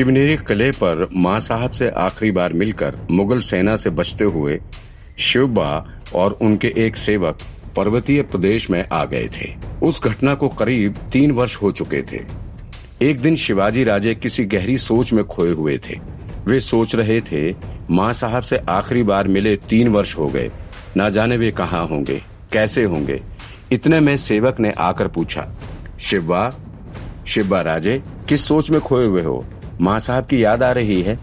शिवनेरी किले पर माँ साहब से आखिरी बार मिलकर मुगल सेना से बचते हुए शिवबा और उनके एक सेवक पर्वतीय प्रदेश में आ गए थे। उस घटना को करीब तीन वर्ष हो चुके थे। एक दिन शिवाजी राजे किसी गहरी सोच में खोए हुए थे। वे सोच रहे थे, माँ साहब से आखिरी बार मिले तीन वर्ष हो गए। ना जाने वे कहाँ होंगे, कैसे होंगे। इतने में सेवक ने आकर पूछा, शिवबा शिवबा राजे, किस सोच में खोए हुए हो? माँ साहब की याद आ रही है?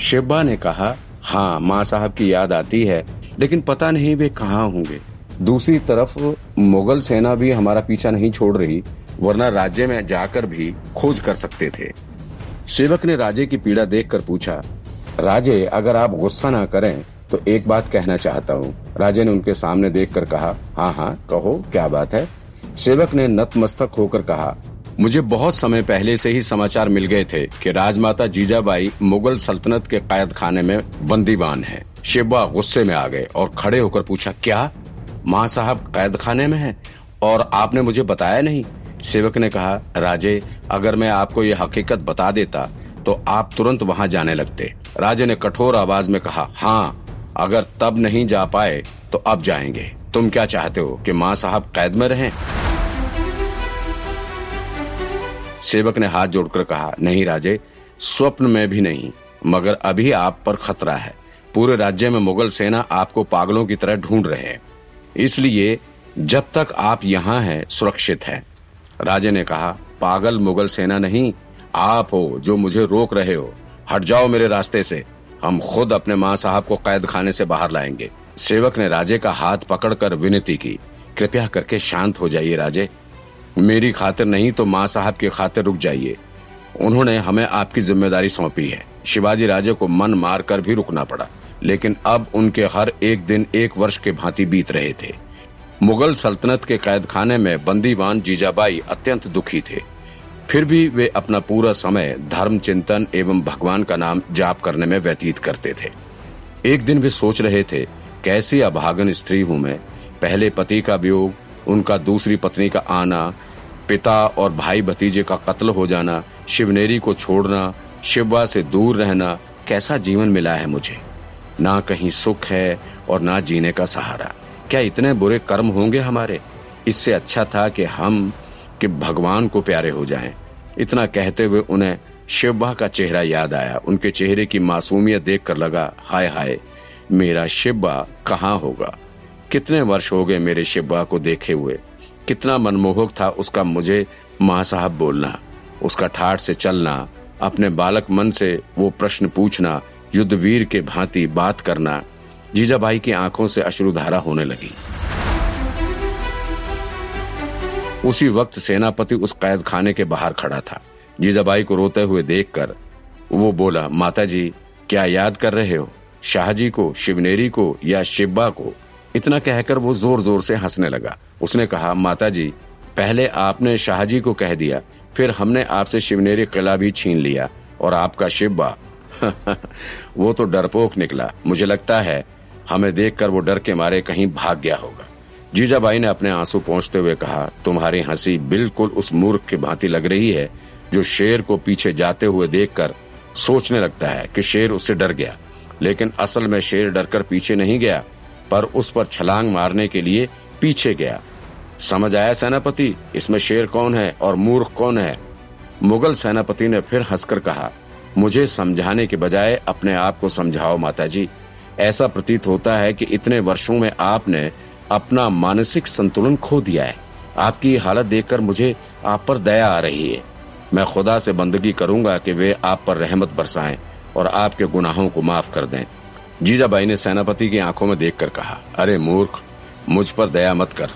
शिवबा ने कहा हाँ माँ साहब की याद आती है, लेकिन पता नहीं वे कहाँ होंगे। दूसरी तरफ़, मुगल सेना भी हमारा पीछा नहीं छोड़ रही, वरना राज्य में जाकर भी खोज कर सकते थे। सेवक ने राजे की पीड़ा देखकर पूछा, राजे, अगर आप गुस्सा ना करें तो एक बात कहना चाहता हूँ। राजे ने उनके सामने देखकर कहा हाँ हाँ कहो, क्या बात है? सेवक ने नतमस्तक होकर कहा मुझे बहुत समय पहले से ही समाचार मिल गए थे कि राजमाता जीजाबाई मुगल सल्तनत के कैद खाने में बंदीवान है। शिवबा गुस्से में आ गए और खड़े होकर पूछा, क्या माँ साहब कैद खाने में है? और आपने मुझे बताया नहीं। सेवक ने कहा, राजे, अगर मैं आपको ये हकीकत बता देता तो आप तुरंत वहाँ जाने लगते। राजे ने कठोर आवाज़ में कहा हाँ अगर तब नहीं जा पाए तो अब जाएँगे। तुम क्या चाहते हो कि माँ साहब कैद में रहें? सेवक ने हाथ जोड़कर कहा, नहीं राजे, स्वप्न में भी नहीं, मगर अभी आप पर खतरा है। पूरे राज्य में मुगल सेना आपको पागलों की तरह ढूंढ रहे हैं। इसलिए जब तक आप यहाँ हैं, सुरक्षित हैं। राजे ने कहा, पागल मुगल सेना नहीं, आप हो जो मुझे रोक रहे हो। हट जाओ मेरे रास्ते से। हम खुद अपने माँ साहब को कैद खाने से बाहर लाएँगे। सेवक ने राजे का हाथ पकड़कर विनती की, कृपया करके शांत हो जाइए राजे। मेरी खातिर नहीं तो माँ साहब की खातिर रुक जाइए। उन्होंने हमें आपकी ज़िम्मेदारी सौंपी है। शिवाजी राजे को मन मार कर भी रुकना पड़ा, लेकिन अब उनके हर एक दिन एक वर्ष के भांति बीत रहे थे। मुगल सल्तनत के कैद खाने में बंदीवान जीजाबाई अत्यंत दुखी थे। फिर भी वे अपना पूरा समय धर्म, चिंतन एवं भगवान का नाम जाप करने में व्यतीत करते थे। एक दिन वे सोच रहे थे, कैसी अभागन स्त्री हूँ मैं? पहले पति का वियोग उनका दूसरी पत्नी का आना, पिता और भाई भतीजे का कत्ल हो जाना, शिवनेरी को छोड़ना शिवबा से दूर रहना, कैसा जीवन मिला है मुझे? ना कहीं सुख है और ना जीने का सहारा। क्या इतने बुरे कर्म होंगे हमारे? इससे अच्छा था कि हम, कि भगवान को प्यारे हो जाएँ। इतना कहते हुए उन्हें शिवबा का चेहरा याद आया। उनके चेहरे की मासूमियत देखकर लगा, हाय हाय, मेरा शिवबा कहाँ होगा? कितने वर्ष हो गए मेरे शिवबा को देखे हुए? कितना मनमोहक था उसका मुझे माँ साहब बोलना, उसका ठाठ से चलना, अपने बालक मन से वो प्रश्न पूछना, युद्धवीर के भांति बात करना जीजाबाई की आँखों से अश्रुधारा होने लगी। उसी वक्त सेनापति उस कैद खाने के बाहर खड़ा था। जीजाबाई को रोते हुए देखकर वो बोला माता जी क्या याद कर रहे हो? शाहजी को, शिवनेरी को या शिब्बा को? इतना कहकर वो ज़ोर ज़ोर से हंसने लगा। उसने कहा माता जी पहले आपने शाहजी को कह दिया, फिर हमने आपसे शिवनेरी किला भी छीन लिया और आपका शिवबा वो तो डरपोक निकला। मुझे लगता है हमें देखकर वो डर के मारे कहीं भाग गया होगा। जीजाबाई ने अपने आँसू पहुँचते हुए कहा, तुम्हारी हँसी बिल्कुल उस मूर्ख की भांति लग रही है, जो शेर को पीछे जाते हुए देखकर सोचने लगता है कि शेर उससे डर गया। लेकिन असल में शेर डरकर पीछे नहीं गया पर उस पर छलांग मारने के लिए पीछे गया। समझ आया सेनापति, इसमें शेर कौन है और मूर्ख कौन है? मुगल सेनापति ने फिर हंसकर कहा, मुझे समझाने के बजाय अपने आप को समझाओ माताजी। ऐसा प्रतीत होता है कि इतने वर्षों में आपने अपना मानसिक संतुलन खो दिया है। आपकी हालत देखकर मुझे आप पर दया आ रही है। मैं खुदा से बंदगी करूँगा कि वे आप पर रहमत बरसाएँ और आपके गुनाहों को माफ़ कर दें। जीजाबाई ने सेनापति की आँखों में देखकर कहा, अरे मूर्ख, मुझ पर दया मत कर,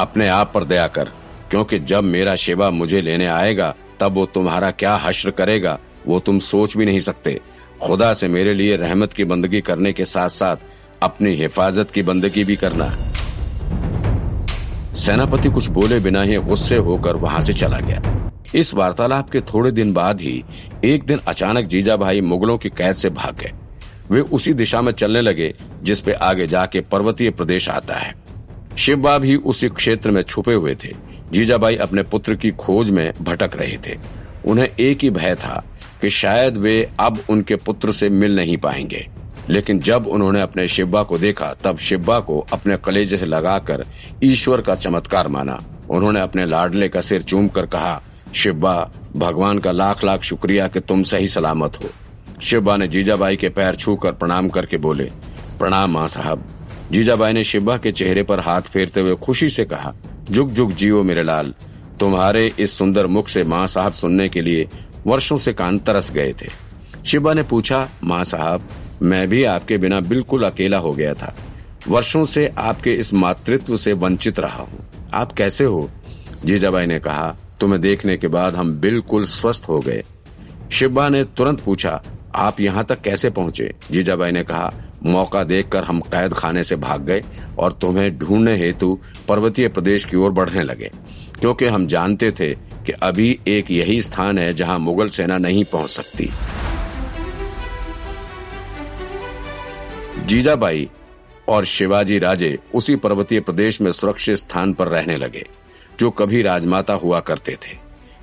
अपने आप पर दया कर, क्योंकि जब मेरा शिवा मुझे लेने आएगा, तब वो तुम्हारा क्या हश्र करेगा, वो तुम सोच भी नहीं सकते। खुदा से मेरे लिए रहमत की बंदगी करने के साथ साथ अपनी हिफाजत की बंदगी भी करना। सेनापति कुछ बोले बिना ही गुस्से होकर वहाँ से चला गया। इस वार्तालाप के थोड़े दिन बाद ही एक दिन अचानक जीजा भाई मुगलों की कैद से भाग गए। वे उसी दिशा में चलने लगे, जिस पे आगे जाके पर्वतीय प्रदेश आता है। शिवबा भी उसी क्षेत्र में छुपे हुए थे। जीजाबाई अपने पुत्र की खोज में भटक रहे थे। उन्हें एक ही भय था कि शायद वे अब उनके पुत्र से मिल नहीं पाएँगे। लेकिन जब उन्होंने अपने शिब्बा को देखा, तब शिब्बा को अपने कलेजे से लगाकर ईश्वर का चमत्कार माना। उन्होंने अपने लाडले का सिर चूम कर कहा शिब्बा भगवान का लाख लाख शुक्रिया कि तुम सही सलामत हो। शिब्बा ने जीजाबाई के पैर छूकर प्रणाम करके बोले, प्रणाम माँ साहब। जीजाबाई ने शिब्बा के चेहरे पर हाथ फेरते हुए खुशी से कहा, जुग जुग जियो मेरे लाल, तुम्हारे इस सुंदर मुख से माँ साहब सुनने के लिए वर्षों से कान तरस गए थे। शिबा ने पूछा, माँ साहब, मैं भी आपके बिना बिल्कुल अकेला हो गया था। वर्षों से आपके इस मातृत्व से वंचित रहा हूँ। आप कैसे हो? जीजाबाई ने कहा, तुम्हें देखने के बाद हम बिल्कुल स्वस्थ हो गए। शिब्बा ने तुरंत पूछा आप यहाँ तक कैसे पहुँचे? जीजाबाई ने कहा, मौका देखकर हम कैद खाने से भाग गए और तुम्हें ढूँढने हेतु पर्वतीय प्रदेश की ओर बढ़ने लगे। क्योंकि हम जानते थे कि अभी एक यही स्थान है जहाँ मुगल सेना नहीं पहुँच सकती। जीजाबाई और शिवाजी राजे उसी पर्वतीय प्रदेश में सुरक्षित स्थान पर रहने लगे, जो कभी राजमाता हुआ करते थे।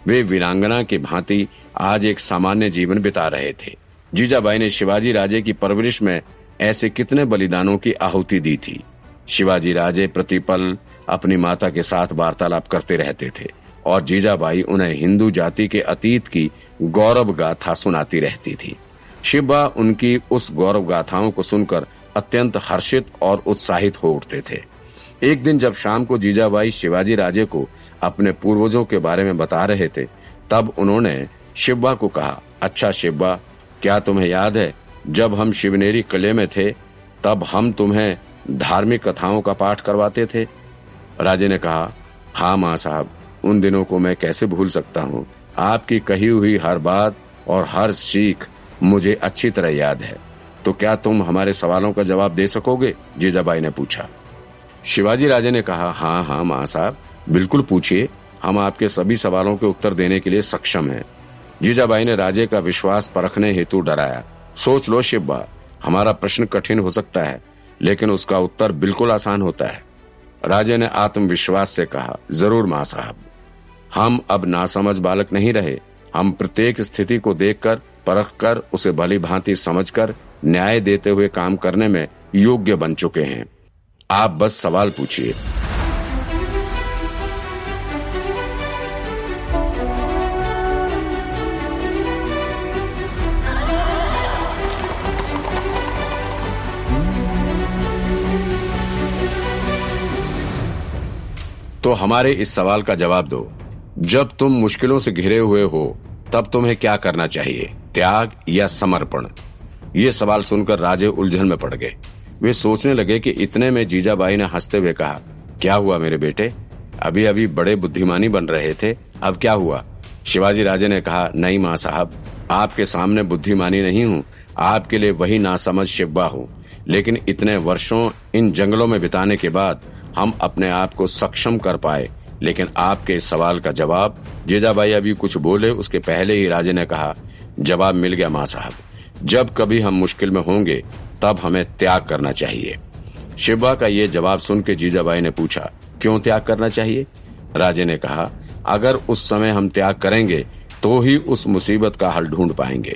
वे वीरांगना की भांति आज एक सामान्य जीवन बिता रहे थे। जीजाबाई ने शिवाजी राजे की परवरिश में ऐसे कितने बलिदानों की आहुति दी थी। शिवाजी राजे प्रतिपल अपनी माता के साथ वार्तालाप करते रहते थे और जीजाबाई उन्हें हिंदू जाति के अतीत की गौरव गाथा सुनाती रहती थी। शिवबा उनकी उस गौरव गाथाओं को सुनकर अत्यंत हर्षित और उत्साहित हो उठते थे। एक दिन जब शाम को जीजाबाई शिवाजी राजे को अपने पूर्वजों के बारे में बता रहे थे, तब उन्होंने शिवबा को कहा अच्छा शिवबा क्या तुम्हें याद है, जब हम शिवनेरी किले में थे, तब हम तुम्हें धार्मिक कथाओं का पाठ करवाते थे? राजे ने कहा हाँ माँ साहब, उन दिनों को मैं कैसे भूल सकता हूँ? आपकी कही हुई हर बात और हर सीख मुझे अच्छी तरह याद है। तो क्या तुम हमारे सवालों का जवाब दे सकोगे? जीजाबाई ने पूछा। शिवाजी राजे ने कहा हाँ हाँ माँ साहब, बिल्कुल पूछिए। हम आपके सभी सवालों के उत्तर देने के लिए सक्षम हैं। जीजाबाई ने राजे का विश्वास परखने हेतु डराया। सोच लो शिवबा हमारा प्रश्न कठिन हो सकता है, लेकिन उसका उत्तर बिल्कुल आसान होता है। राजे ने आत्मविश्वास से कहा, ज़रूर माँ साहब, हम अब नासमझ बालक नहीं रहे। हम प्रत्येक स्थिति को देखकर, परखकर, उसे भली भांति समझकर, न्याय देते हुए काम करने में योग्य बन चुके हैं। आप बस सवाल पूछिए। तो हमारे इस सवाल का जवाब दो। जब तुम मुश्किलों से घिरे हुए हो, तब तुम्हें क्या करना चाहिए? त्याग या समर्पण? ये सवाल सुनकर राजे उलझन में पड़ गए। वे सोचने लगे कि इतने में जीजाबाई ने हँसते हुए कहा, क्या हुआ मेरे बेटे? अभी अभी बड़े बुद्धिमानी बन रहे थे, अब क्या हुआ? शिवाजी राजे ने कहा, नहीं माँ साहब, आपके सामने बुद्धिमानी नहीं हूँ, आपके लिए वही नासमझ शिब्बा हूँ। लेकिन इतने वर्षों इन जंगलों में बिताने के बाद हम अपने आप को सक्षम कर पाए। लेकिन आपके इस सवाल का जवाब जीजाबाई अभी कुछ बोले, उसके पहले ही राजे ने कहा, जवाब मिल गया माँ साहब। जब कभी हम मुश्किल में होंगे, तब हमें त्याग करना चाहिए। शिवा का ये जवाब सुन के जीजाबाई ने पूछा, क्यों त्याग करना चाहिए? राजे ने कहा, अगर उस समय हम त्याग करेंगे तो ही उस मुसीबत का हल ढूंढ पाएँगे।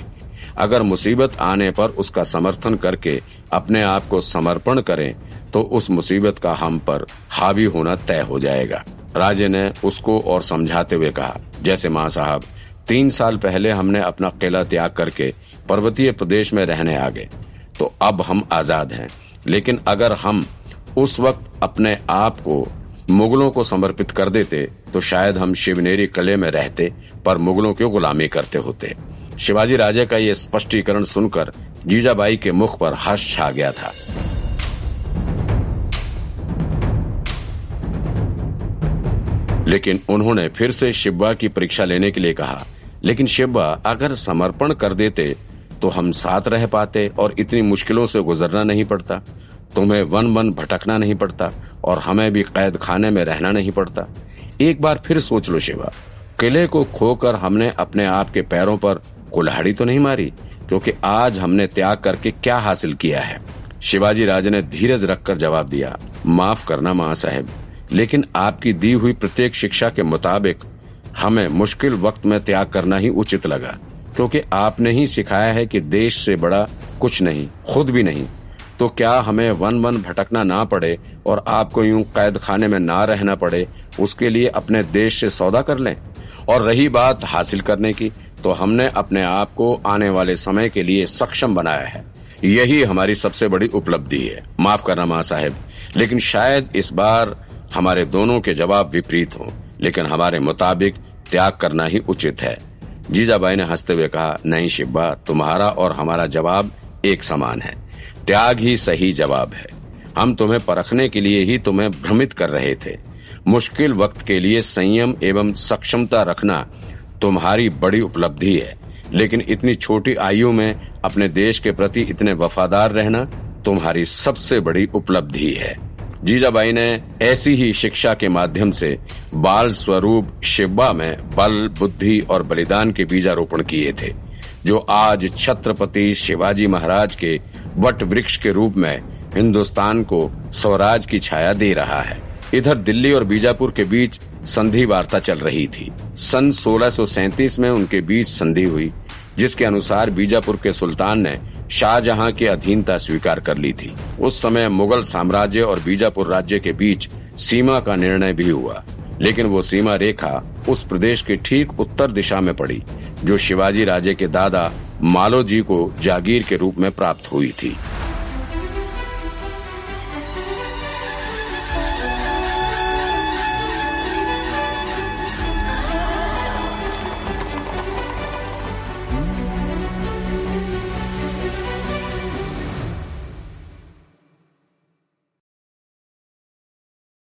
अगर मुसीबत आने पर उसका समर्थन करके अपने आप को समर्पण करें तो उस मुसीबत का हम पर हावी होना तय हो जाएगा। राजे ने उसको और समझाते हुए कहा, जैसे माँ साहब, तीन साल पहले हमने अपना किला त्याग करके पर्वतीय प्रदेश में रहने आ गए तो अब हम आज़ाद हैं। लेकिन अगर हम उस वक्त अपने आप को मुगलों को समर्पित कर देते तो शायद हम शिवनेरी किले में रहते, पर मुगलों की गुलामी करते होते। शिवाजी राजे का ये स्पष्टीकरण सुनकर जीजाबाई के मुख पर हर्ष छा गया था। लेकिन उन्होंने फिर से शिब्बा की परीक्षा लेने के लिए कहा, लेकिन शिब्बा, अगर समर्पण कर देते तो हम साथ रह पाते और इतनी मुश्किलों से गुजरना नहीं पड़ता। तुम्हें वन वन भटकना नहीं पड़ता और हमें भी कैद खाने में रहना नहीं पड़ता। एक बार फिर सोच लो शिवा किले को खोकर हमने अपने आप के पैरों पर कुल्हाड़ी तो नहीं मारी, क्योंकि आज हमने त्याग करके क्या हासिल किया है? शिवाजी राजे ने धीरज रखकर जवाब दिया, माफ़ करना माँ साहेब लेकिन आपकी दी हुई प्रत्येक शिक्षा के मुताबिक हमें मुश्किल वक्त में त्याग करना ही उचित लगा, क्योंकि आपने ही सिखाया है कि देश से बड़ा कुछ नहीं, खुद भी नहीं। तो क्या हमें वन वन भटकना ना पड़े और आपको यूँ कैद खाने में ना रहना पड़े, उसके लिए अपने देश से सौदा कर लें? और रही बात हासिल करने की तो हमने अपने आप को आने वाले समय के लिए सक्षम बनाया है। यही हमारी सबसे बड़ी उपलब्धि है। माफ़ करना माँ साहेब, लेकिन शायद इस बार हमारे दोनों के जवाब विपरीत हों, लेकिन हमारे मुताबिक त्याग करना ही उचित है। जीजाबाई ने हँसते हुए कहा, नहीं शिब्बा, तुम्हारा और हमारा जवाब एक समान है। त्याग ही सही जवाब है। हम तुम्हें परखने के लिए ही तुम्हें भ्रमित कर रहे थे। मुश्किल वक्त के लिए संयम एवं सक्षमता रखना तुम्हारी बड़ी उपलब्धि है। लेकिन इतनी छोटी आयु में अपने देश के प्रति इतने वफादार रहना तुम्हारी सबसे बड़ी उपलब्धि है। जीजाबाई ने ऐसी ही शिक्षा के माध्यम से बाल स्वरूप शिब्बा में बल, बुद्धि और बलिदान के बीजारोपण किए थे, जो आज छत्रपति शिवाजी महाराज के वट वृक्ष के रूप में हिंदुस्तान को स्वराज की छाया दे रहा है। इधर दिल्ली और बीजापुर के बीच संधि वार्ता चल रही थी। सन 1637 में उनके बीच संधि हुई, जिसके अनुसार बीजापुर के सुल्तान ने शाहजहां की अधीनता स्वीकार कर ली थी। उस समय मुगल साम्राज्य और बीजापुर राज्य के बीच सीमा का निर्णय भी हुआ, लेकिन वो सीमा रेखा उस प्रदेश के ठीक उत्तर दिशा में पड़ी, जो शिवाजी राजे के दादा मालोजी को जागीर के रूप में प्राप्त हुई थी।